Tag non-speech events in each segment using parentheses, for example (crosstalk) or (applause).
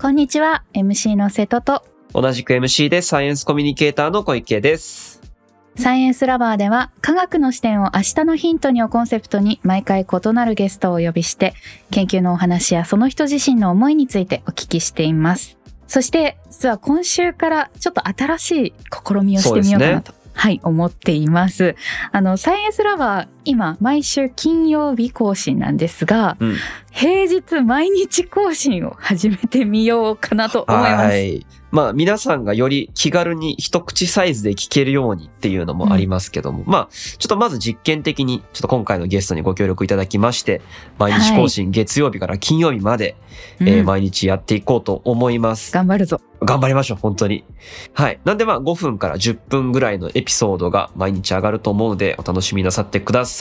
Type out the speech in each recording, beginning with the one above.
こんにちは MC の瀬戸と同じく MC でサイエンスコミュニケーターの小池です。サイエンスラバーでは科学の視点を明日のヒントにをコンセプトに毎回異なるゲストをお呼びして研究のお話やその人自身の思いについてお聞きしています。そして実は今週からちょっと新しい試みをしてみようかなと。はい、思っています。あの、サイエンスラバー、今、毎週金曜日更新なんですが、うん。平日毎日更新を始めてみようかなと思います。はい。まあ皆さんがより気軽に一口サイズで聞けるようにっていうのもありますけども、まあちょっとまず実験的にちょっと今回のゲストにご協力いただきまして、毎日更新月曜日から金曜日まで、うんえー毎日やっていこうと思います。頑張るぞ。頑張りましょう、本当に。はい。なんでまあ5分から10分ぐらいのエピソードが毎日上がると思うのでお楽しみなさってください。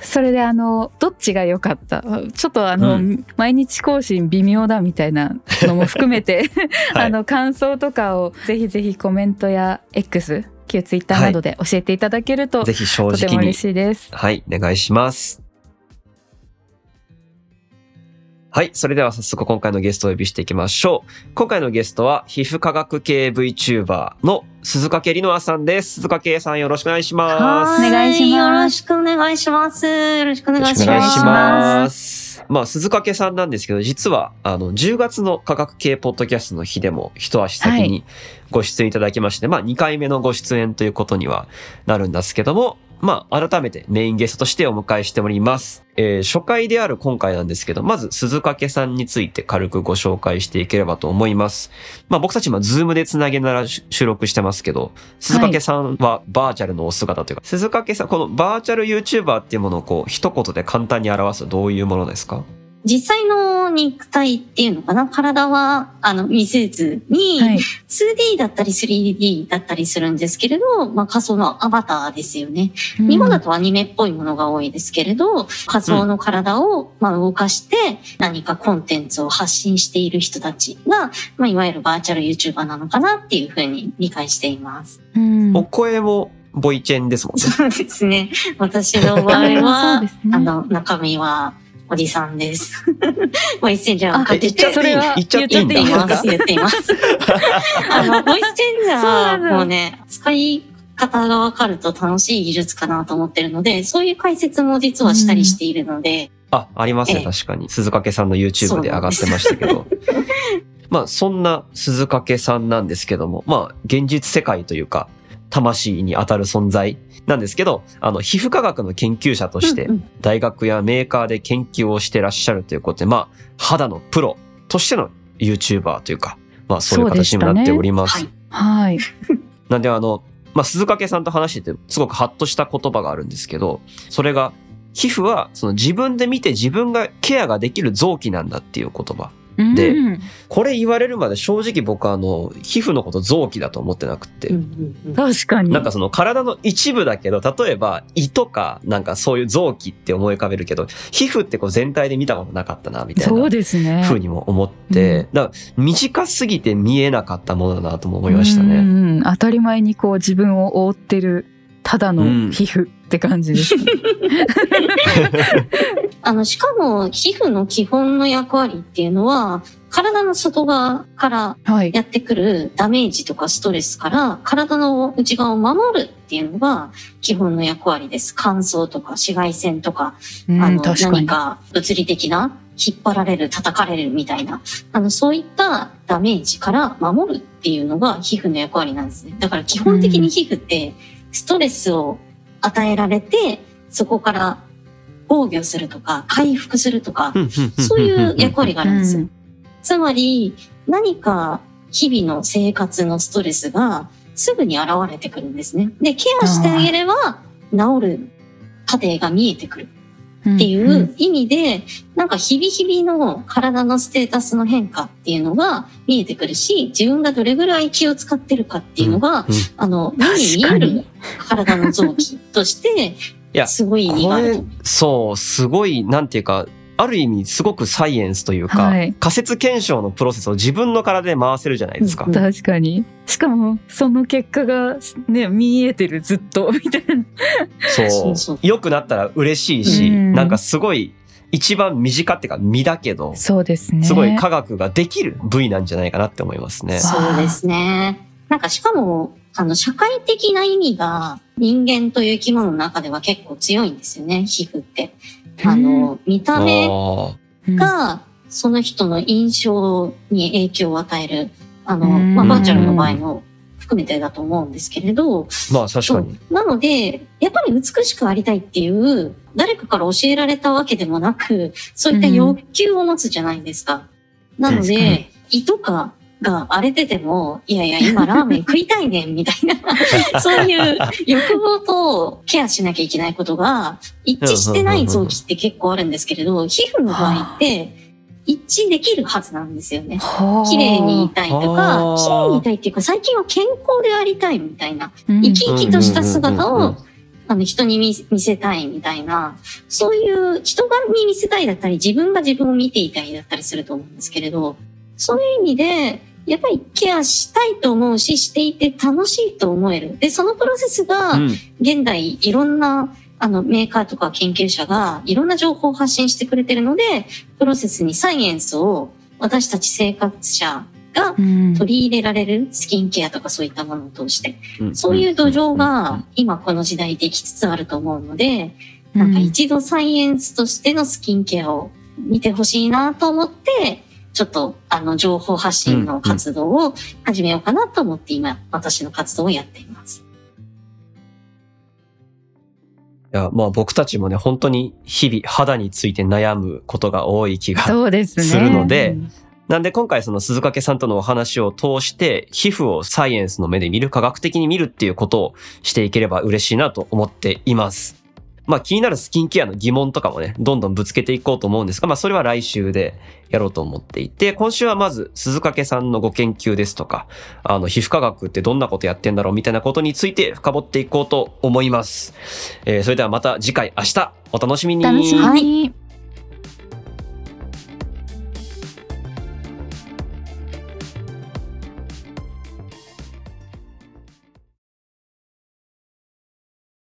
それであのどっちが良かった？ちょっとあの、う毎日更新微妙だみたいなのも含めて、(laughs) (laughs) はい。あの感想とかをぜひぜひコメントや X 旧 Twitter などで教えていただけると、ぜひ正とても直に嬉しいです。はい、お願いします。はい、それでは早速今回のゲストをお呼びしていきましょう。今回のゲストは皮膚科学系 VTuber の鈴掛里乃さんです。鈴掛さんよろしくお願いします。お願いしますよろしくお願いします。よろしくお願いします。よろしくお願いします。まあ、鈴掛さんなんですけど、実は、あの、10月の科学系ポッドキャストの日でも一足先にご出演いただきまして、まあ、2回目のご出演ということにはなるんですけども、まあ、改めてメインゲストとしてお迎えしております。えー初回である今回なんですけど、まず鈴掛さんについて軽くご紹介していければと思います。まあ、僕たち今、ズームでつなげながら収録してますけど、鈴掛さんはバーチャルのお姿というか、鈴掛さん、このバーチャル YouTuber っていうものをこう、一言で簡単に表すとどういうものですか？実際の肉体っていうのかな？体は、あの、見せずに、はい、2D だったり 3D だったりするんですけれど、まあ仮想のアバターですよね。日本だとアニメっぽいものが多いですけれど、仮想の体をまあ動かして何かコンテンツを発信している人たちが、まあ、いわゆるバーチャル YouTuber なのかなっていうふうに理解しています。うんお声もボイチェンですもんね。そうですね。私の場合 (laughs) そうは、ですねあの、中身はおじさんです。(laughs) ボイスチェンジャーをかけえ言っちゃっててそれは言っちゃっていいんだ言ってい言っます。言っています。あの、(laughs) ボイスチェンジャーもね、使い方がわかると楽しい技術かなと思ってるので、そういう解説も実はしたりしているので、あ、ありますね、ええ確かに。鈴掛さんの YouTube で上がってましたけど。(laughs) まあ、そんな鈴掛さんなんですけども、まあ、現実世界というか、魂に当たる存在なんですけど、あの、皮膚科学の研究者として大学やメーカーで研究をしてらっしゃるということで、まあ、肌のプロとしての YouTuber というか、まあ、そういう形にもなっております。はい。はい、(laughs) なんであの、まあ、鈴掛さんと話してて、すごくハッとした言葉があるんですけど、それが、皮膚は、その自分で見て自分がケアができる臓器なんだっていう言葉。でうん。これ言われるまで正直僕はあの、皮膚のこと臓器だと思ってなくって。うんうんうん。確かに。なんかその体の一部だけど、例えば胃とか、なんかそういう臓器って思い浮かべるけど、皮膚ってこう全体で見たことなかったな、みたいな。そうですね。ふうにも思って、うん。だから短すぎて見えなかったものだなとも思いましたね。うんうん。当たり前にこう自分を覆ってるただの皮膚って感じです、ね (laughs) あの、しかも皮膚の基本の役割っていうのは、体の外側からはいやってくるダメージとかストレスから体の内側を守るっていうのが基本の役割です。乾燥とか紫外線とか、うんあの、何か物理的な引っ張られる、叩かれるみたいな、あの、そういったダメージから守るっていうのが皮膚の役割なんですね。だから基本的に皮膚ってストレスを与えられて、そこから防御するとか回復するとか、そういう役割があるんですよ。うんつまり、何か日々の生活のストレスがすぐに現れてくるんですね。で、ケアしてあげれば治る過程が見えてくるっていんう意味で、なんか日々日々の体のステータスの変化っていうのが見えてくるし、自分がどれぐらい気を使ってるかっていうのが、うんあの、目に見える体の臓器として、やすごい意味があると。、そう、すごい、なんていうか、ある意味すごくサイエンスというか、はい仮説検証のプロセスを自分の体で回せるじゃないですか。うん確かにしかもその結果がね見えてるずっとみたいなそう良くなったら嬉しいし、うんなんかすごい、一番身近っていうか身だけど、そうですね。すごい科学ができる部位なんじゃないかなって思いますね。そうですね。なんかしかも、あの、社会的な意味が人間という生き物の中では結構強いんですよね、皮膚って。あの、見た目がその人の印象に影響を与える、あの、うん。まあ、バーチャルの場合の含めてだと思うんですけれど、ーまあ確かに。なので、やっぱり美しくありたいっていう、誰かから教えられたわけでもなく、そういった欲求を持つじゃないですか。なので、胃とかが荒れてても、いやいや、今ラーメン食いたいねん、みたいな、(laughs) そういう欲望とケアしなきゃいけないことが一致してない臓器って結構あるんですけれど、皮膚の場合って一致できるはずなんですよね。綺麗にいたいとか綺麗にいたいっていうか、最近は健康でありたいみたいな、うん。生き生きとした姿を、あの、人に見見せたいみたいな、そういう人がに見せたいだったり、自分が自分を見ていたいだったりすると思うんですけれど、そういう意味で、やっぱりケアしたいと思うし、していて楽しいと思える。で、そのプロセスがう、ん。現代いろんなあのメーカーとか研究者がいろんな情報を発信してくれてるので、プロセスにサイエンスを私たち生活者がうん。取り入れられるスキンケアとかそういったものを通して、うん。そういう土壌が今この時代できつつあると思うので、なんか一度サイエンスとしてのスキンケアを見てほしいなと思って、ちょっとあの情報発信の活動を始めようかなと思って今私の活動をやっています。いや、まあ僕たちもね、本当に日々肌について悩むことが多い気が。そうでするのでなんで今回その鈴掛さんとのお話を通して、皮膚をサイエンスの目で見る、科学的に見るっていうことをしていければ嬉しいなと思っています。まあ気になるスキンケアの疑問とかもね、どんどんぶつけていこうと思うんですが、まあそれは来週でやろうと思っていて、今週はまず鈴掛さんのご研究ですとか、あの皮膚科学ってどんなことやってんだろうみたいなことについて深掘っていこうと思います。えーそれではまた次回明日お楽しみに。楽しみに。